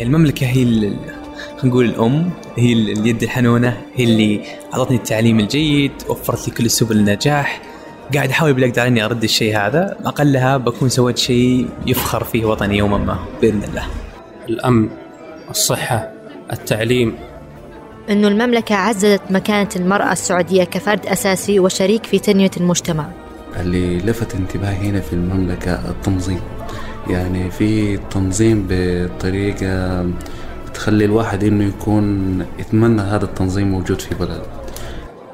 المملكة هي ال- خلينا نقول الأم هي ال- اليد الحنونة هي اللي أعطتني التعليم الجيد وفرت لي كل سبل النجاح. قاعد أحاول بالأقدر إني أرد الشيء هذا. أقلها بكون سويت شيء يفخر فيه وطني يوما ما بإذن الله. الأمن الصحة التعليم. أنه المملكة عززت مكانة المرأة السعودية كفرد أساسي وشريك في تنمية المجتمع. اللي لفت انتباهي هنا في المملكة التنظيم. يعني في تنظيم بطريقة بتخلي الواحد إنه يكون يتمنى هذا التنظيم موجود في بلده.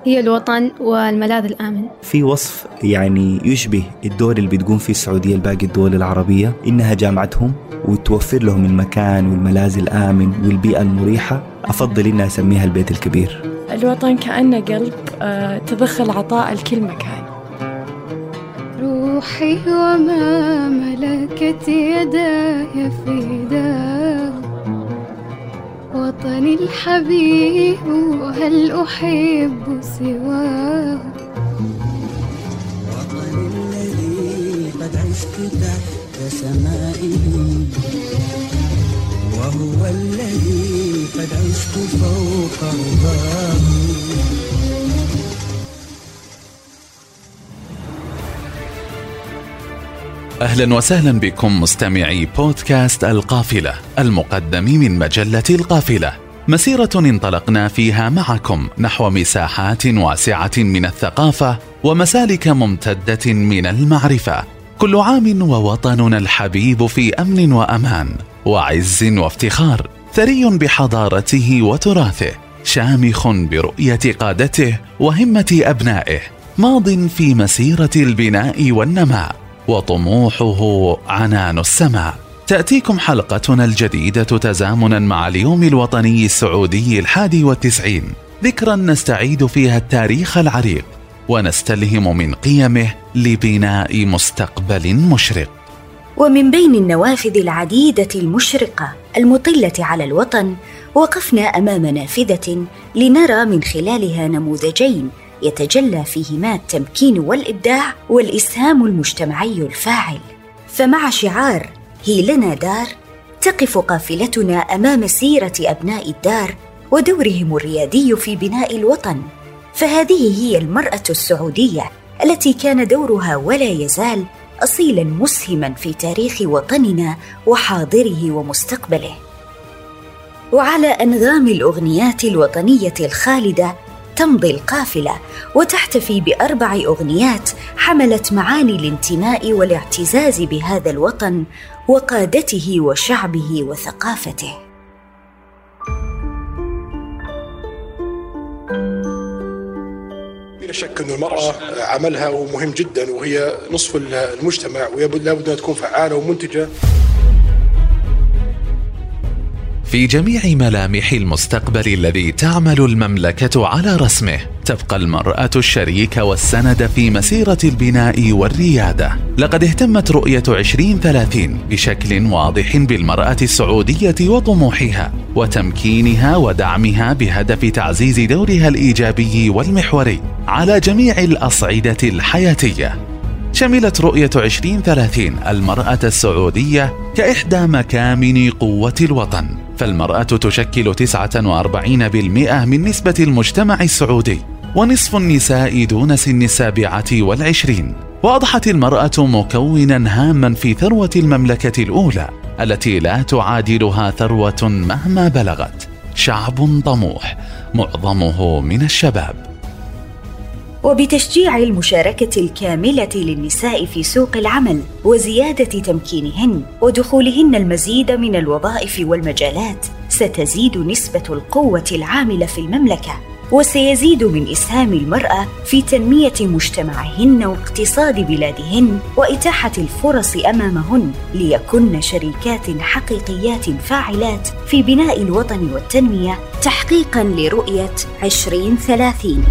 هي الوطن والملاذ الآمن. في وصف يعني يشبه الدور اللي بتقوم فيه السعودية لباقي الدول العربية إنها جامعتهم وتوفر لهم المكان والملاذ الآمن والبيئة المريحة أفضل إنها أسميها البيت الكبير. الوطن كأنه قلب آه، تضخ العطاء لكل مكان. روحي وما ملكت يداي فداه وطني الحبيب وهل أحب سواه؟ وطني الذي قد عشت تحت سمائه وهو الذي قد عشت فوق رضاه. أهلا وسهلا بكم مستمعي بودكاست القافلة المقدم من مجلة القافلة. مسيرة انطلقنا فيها معكم نحو مساحات واسعة من الثقافة ومسالك ممتدة من المعرفة. كل عام ووطننا الحبيب في أمن وأمان وعز وافتخار ثري بحضارته وتراثه شامخ برؤية قادته وهمة أبنائه. ماض في مسيرة البناء والنماء. وطموحه عنان السماء. تأتيكم حلقتنا الجديدة تزامنا مع اليوم الوطني السعودي الحادي والتسعين. ذكرا نستعيد فيها التاريخ العريق ونستلهم من قيمه لبناء مستقبل مشرق. ومن بين النوافذ العديدة المشرقة المطلة على الوطن وقفنا أمام نافذة لنرى من خلالها نموذجين يتجلى فيهما التمكين والإبداع والإسهام المجتمعي الفاعل. فمع شعار هي لنا دار تقف قافلتنا أمام سيرة أبناء الدار ودورهم الريادي في بناء الوطن. فهذه هي المرأة السعودية التي كان دورها ولا يزال اصيلا مسهما في تاريخ وطننا وحاضره ومستقبله. وعلى أنغام الأغنيات الوطنية الخالدة تمضي القافلة وتحتفي بأربع أغنيات حملت معاني الانتماء والاعتزاز بهذا الوطن وقادته وشعبه وثقافته. بلا شك أن المرأة عملها مهم جدا وهي نصف المجتمع ويجب لابد أن تكون فعالة ومنتجة. في جميع ملامح المستقبل الذي تعمل المملكة على رسمه. تبقى المرأة الشريك والسند في مسيرة البناء والريادة. لقد اهتمت رؤية 2030 بشكل واضح بالمرأة السعودية وطموحها وتمكينها ودعمها بهدف تعزيز دورها الإيجابي والمحوري على جميع الأصعدة الحياتية. شملت رؤية 2030 المرأة السعودية كإحدى مكامن قوة الوطن. فالمرأة تشكل 49% من نسبة المجتمع السعودي ونصف النساء دون سن السابعة والعشرين. وأضحت المرأة مكونا هاما في ثروة المملكة الأولى التي لا تعادلها ثروة مهما بلغت. شعب طموح معظمه من الشباب. وبتشجيع المشاركة الكاملة للنساء في سوق العمل وزيادة تمكينهن ودخولهن المزيد من الوظائف والمجالات ستزيد نسبة القوة العاملة في المملكة وسيزيد من إسهام المرأة في تنمية مجتمعهن واقتصاد بلادهن وإتاحة الفرص أمامهن ليكن شريكات حقيقيات فاعلات في بناء الوطن والتنمية تحقيقا لرؤية 2030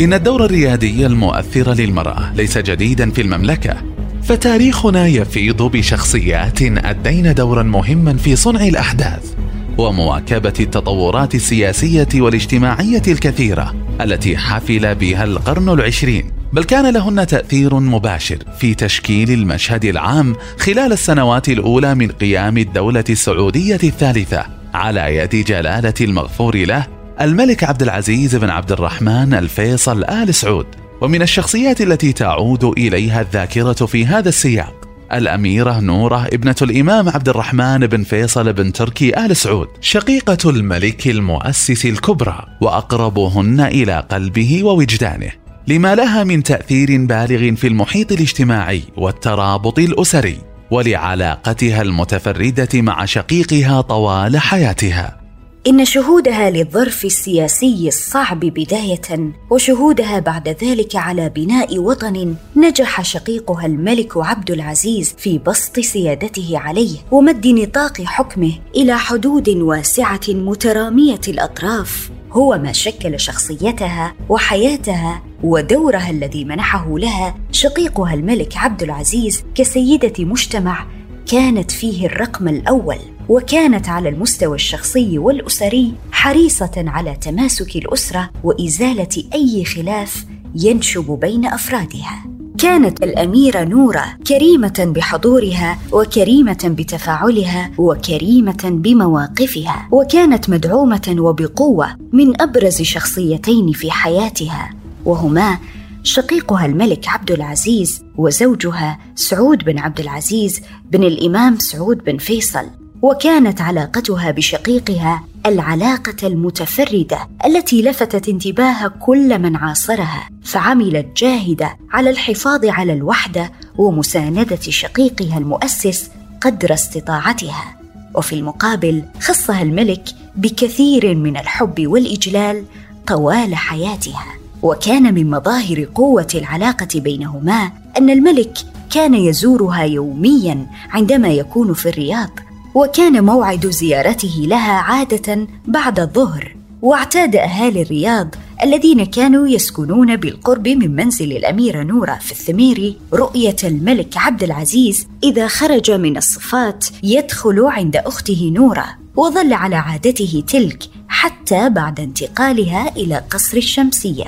إن الدور الريادي المؤثر للمرأة ليس جديدا في المملكة فتاريخنا يفيض بشخصيات أدين دورا مهما في صنع الأحداث ومواكبة التطورات السياسية والاجتماعية الكثيرة التي حفل بها القرن العشرين. بل كان لهن تأثير مباشر في تشكيل المشهد العام خلال السنوات الأولى من قيام الدولة السعودية الثالثة على يد جلالة المغفور له الملك عبد العزيز بن عبد الرحمن الفيصل آل سعود ومن الشخصيات التي تعود إليها الذاكرة في هذا السياق الأميرة نورة ابنة الإمام عبد الرحمن بن فيصل بن تركي آل سعود شقيقة الملك المؤسس الكبرى وأقربهن إلى قلبه ووجدانه لما لها من تأثير بالغ في المحيط الاجتماعي والترابط الأسري ولعلاقتها المتفردة مع شقيقها طوال حياتها. إن شهودها للظرف السياسي الصعب بداية وشهودها بعد ذلك على بناء وطن نجح شقيقها الملك عبد العزيز في بسط سيادته عليه ومد نطاق حكمه إلى حدود واسعة مترامية الأطراف. هو ما شكل شخصيتها وحياتها ودورها الذي منحه لها شقيقها الملك عبد العزيز كسيدة مجتمع كانت فيه الرقم الأول. وكانت على المستوى الشخصي والأسري حريصة على تماسك الأسرة وإزالة أي خلاف ينشب بين أفرادها. كانت الأميرة نورة كريمة بحضورها وكريمة بتفاعلها وكريمة بمواقفها وكانت مدعومة وبقوة من أبرز شخصيتين في حياتها وهما شقيقها الملك عبد العزيز وزوجها سعود بن عبد العزيز بن الإمام سعود بن فيصل. وكانت علاقتها بشقيقها العلاقة المتفردة التي لفتت انتباه كل من عاصرها فعملت جاهدة على الحفاظ على الوحدة ومساندة شقيقها المؤسس قدر استطاعتها. وفي المقابل خصها الملك بكثير من الحب والإجلال طوال حياتها. وكان من مظاهر قوة العلاقة بينهما أن الملك كان يزورها يوميا عندما يكون في الرياض. وكان موعد زيارته لها عادة بعد الظهر واعتاد أهالي الرياض الذين كانوا يسكنون بالقرب من منزل الاميره نوره في الثميري رؤية الملك عبد العزيز إذا خرج من الصفات يدخل عند أخته نوره وظل على عادته تلك حتى بعد انتقالها إلى قصر الشمسية.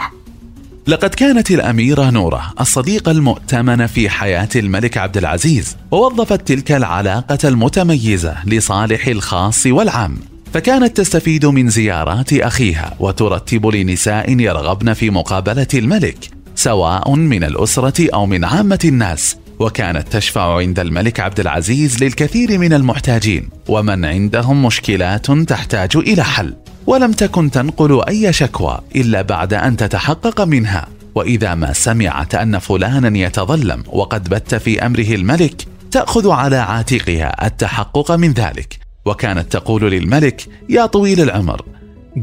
لقد كانت الأميرة نورة الصديقة المؤتمنة في حياة الملك عبد العزيز ووظفت تلك العلاقة المتميزة لصالح الخاص والعام فكانت تستفيد من زيارات أخيها وترتب لنساء يرغبن في مقابلة الملك سواء من الأسرة أو من عامة الناس وكانت تشفع عند الملك عبد العزيز للكثير من المحتاجين ومن عندهم مشكلات تحتاج إلى حل. ولم تكن تنقل أي شكوى إلا بعد أن تتحقق منها. وإذا ما سمعت أن فلانا يتظلم وقد بت في أمره الملك تأخذ على عاتقها التحقق من ذلك. وكانت تقول للملك يا طويل العمر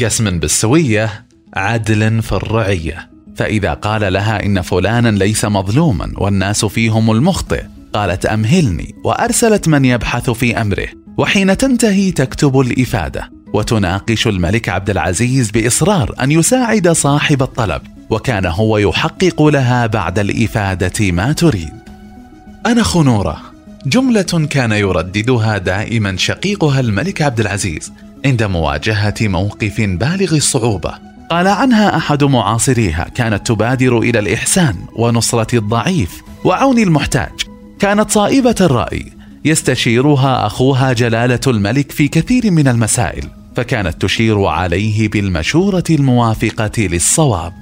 قسم بالسوية عدل في الرعية. فإذا قال لها إن فلانا ليس مظلوما والناس فيهم المخطئ قالت أمهلني وأرسلت من يبحث في أمره. وحين تنتهي تكتب الإفادة. وتناقش الملك عبد العزيز بإصرار أن يساعد صاحب الطلب وكان هو يحقق لها بعد الإفادة ما تريد. أنا خنورة. جملة كان يرددها دائما شقيقها الملك عبد العزيز عند مواجهة موقف بالغ الصعوبة. قال عنها أحد معاصريها كانت تبادر إلى الإحسان ونصرة الضعيف وعون المحتاج. كانت صائبة الرأي. يستشيرها أخوها جلالة الملك في كثير من المسائل. فكانت تشير عليه بالمشورة الموافقة للصواب.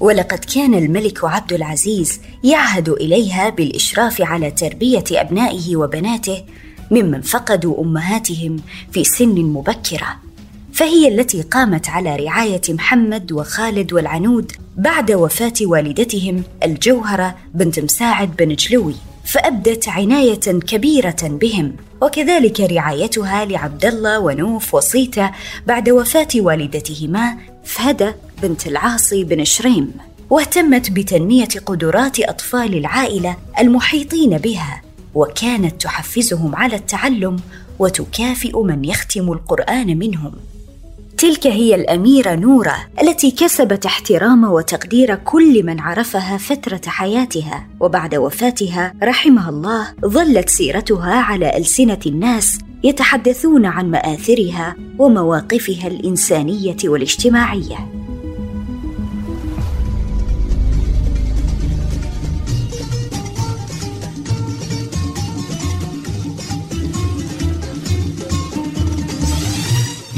ولقد كان الملك عبد العزيز يعهد إليها بالإشراف على تربية أبنائه وبناته ممن فقدوا أمهاتهم في سن مبكرة. فهي التي قامت على رعاية محمد وخالد والعنود بعد وفاة والدتهم الجوهرة بنت مساعد بن جلوي. فأبدت عناية كبيرة بهم. وكذلك رعايتها لعبد الله ونوف وصيته بعد وفاة والدتهما فهدى بنت العاصي بن شريم. واهتمت بتنمية قدرات أطفال العائلة المحيطين بها. وكانت تحفزهم على التعلم وتكافئ من يختم القرآن منهم. تلك هي الأميرة نورة التي كسبت احترام وتقدير كل من عرفها فترة حياتها وبعد وفاتها رحمها الله ظلت سيرتها على ألسنة الناس يتحدثون عن مآثرها ومواقفها الإنسانية والاجتماعية.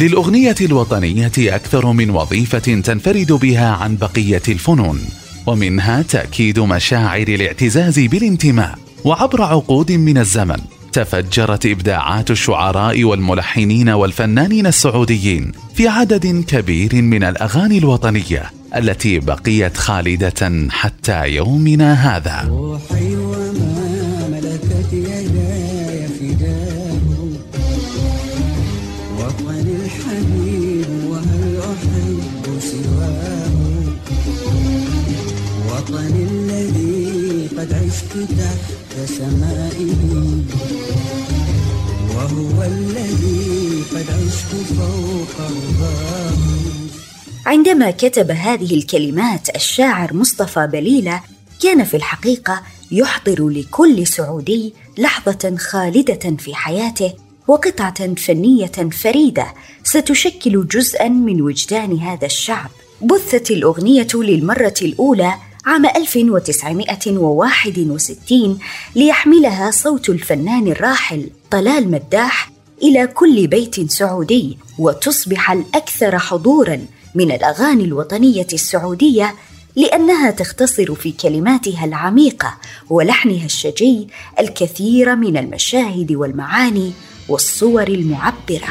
للأغنية الوطنية أكثر من وظيفة تنفرد بها عن بقية الفنون ومنها تأكيد مشاعر الاعتزاز بالانتماء. وعبر عقود من الزمن تفجرت إبداعات الشعراء والملحنين والفنانين السعوديين في عدد كبير من الأغاني الوطنية التي بقيت خالدة حتى يومنا هذا. تحت سمائه وهو الذي قد عشت فوق رضاه. عندما كتب هذه الكلمات الشاعر مصطفى بليلة كان في الحقيقة يحضر لكل سعودي لحظة خالدة في حياته وقطعة فنية فريدة. ستشكل جزءا من وجدان هذا الشعب. بثت الأغنية للمرة الأولى عام 1961 ليحملها صوت الفنان الراحل طلال مداح إلى كل بيت سعودي وتصبح الأكثر حضورا من الأغاني الوطنية السعودية لأنها تختصر في كلماتها العميقة ولحنها الشجي الكثير من المشاهد والمعاني والصور المعبرة.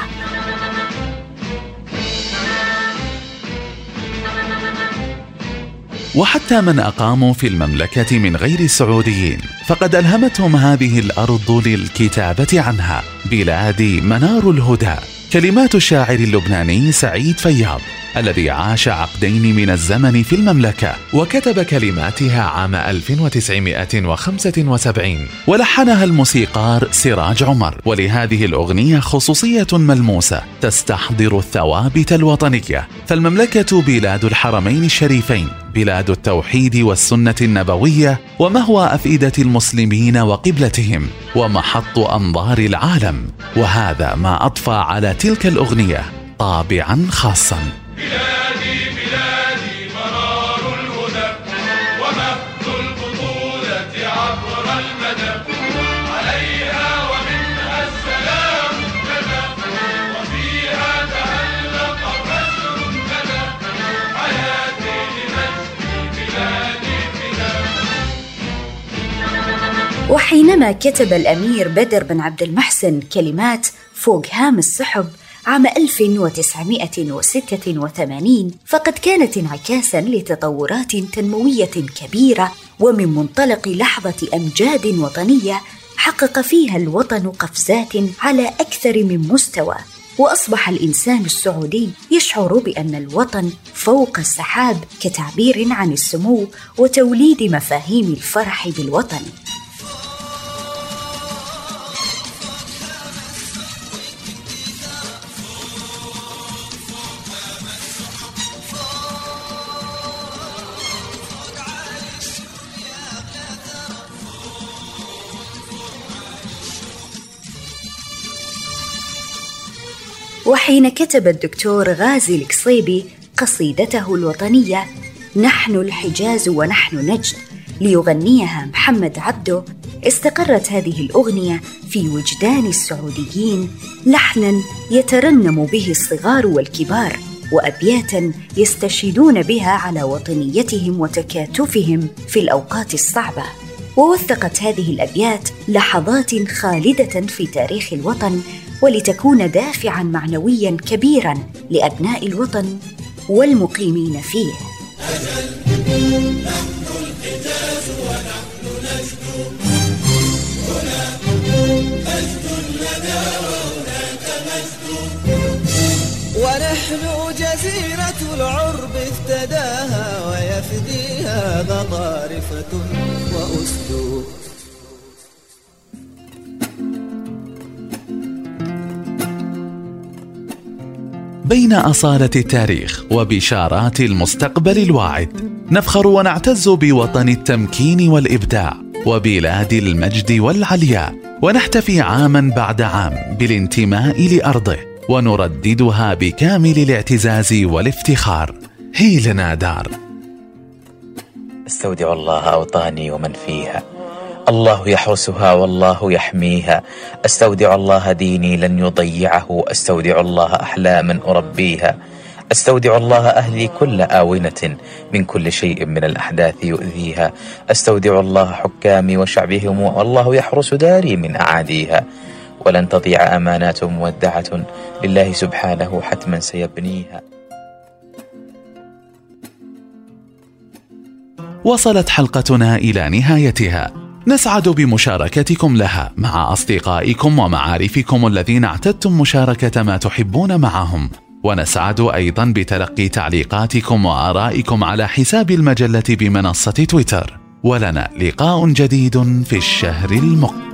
وحتى من أقاموا في المملكة من غير السعوديين فقد ألهمتهم هذه الأرض للكتابة عنها. بلادي منار الهدى. كلمات الشاعر اللبناني سعيد فياض الذي عاش عقدين من الزمن في المملكة وكتب كلماتها عام 1975 ولحنها الموسيقار سراج عمر. ولهذه الأغنية خصوصية ملموسة تستحضر الثوابت الوطنية. فالمملكة بلاد الحرمين الشريفين. بلاد التوحيد والسنة النبوية ومهوى أفئدة المسلمين وقبلتهم ومحط أنظار العالم. وهذا ما أضفى على تلك الأغنية طابعا خاصا. بلادي بلادي مرار الهدى. ومهد البطولة عبر المدى. وحينما كتب الأمير بدر بن عبد المحسن كلمات فوق هام السحب عام 1986 فقد كانت انعكاسا لتطورات تنموية كبيرة ومن منطلق لحظة أمجاد وطنية حقق فيها الوطن قفزات على أكثر من مستوى. وأصبح الإنسان السعودي يشعر بأن الوطن فوق السحاب كتعبير عن السمو وتوليد مفاهيم الفرح بالوطن. وحين كتب الدكتور غازي القصيبي قصيدته الوطنية نحن الحجاز ونحن نجد ليغنيها محمد عبده استقرت هذه الأغنية في وجدان السعوديين لحنا يترنم به الصغار والكبار وابياتا يستشهدون بها على وطنيتهم وتكاتفهم في الأوقات الصعبة. ووثقت هذه الأبيات لحظات خالدة في تاريخ الوطن ولتكون دافعا معنويا كبيرا لأبناء الوطن والمقيمين فيه. ونحن جزيرة العرب افتداها ويفديها غضارفة وأسدود بين أصالة التاريخ وبشارات المستقبل الواعد. نفخر ونعتز بوطن التمكين والإبداع وبلاد المجد والعلياء ونحتفي عاما بعد عام بالانتماء لأرضه ونرددها بكامل الاعتزاز والافتخار. هي لنا دار. استودع الله أوطاني ومن فيها. الله يحرسها والله يحميها. أستودع الله ديني لن يضيعه. أستودع الله احلاما أربيها. أستودع الله أهلي كل آونة من كل شيء من الأحداث يؤذيها. أستودع الله حكامي وشعبهم والله يحرس داري من أعاديها. ولن تضيع أمانات مودعة لله سبحانه حتما سيبنيها. وصلت حلقتنا إلى نهايتها. نسعد بمشاركتكم لها مع أصدقائكم ومعارفكم الذين اعتدتم مشاركة ما تحبون معهم. ونسعد أيضا بتلقي تعليقاتكم وآرائكم على حساب المجلة بمنصة تويتر. ولنا لقاء جديد في الشهر المقبل.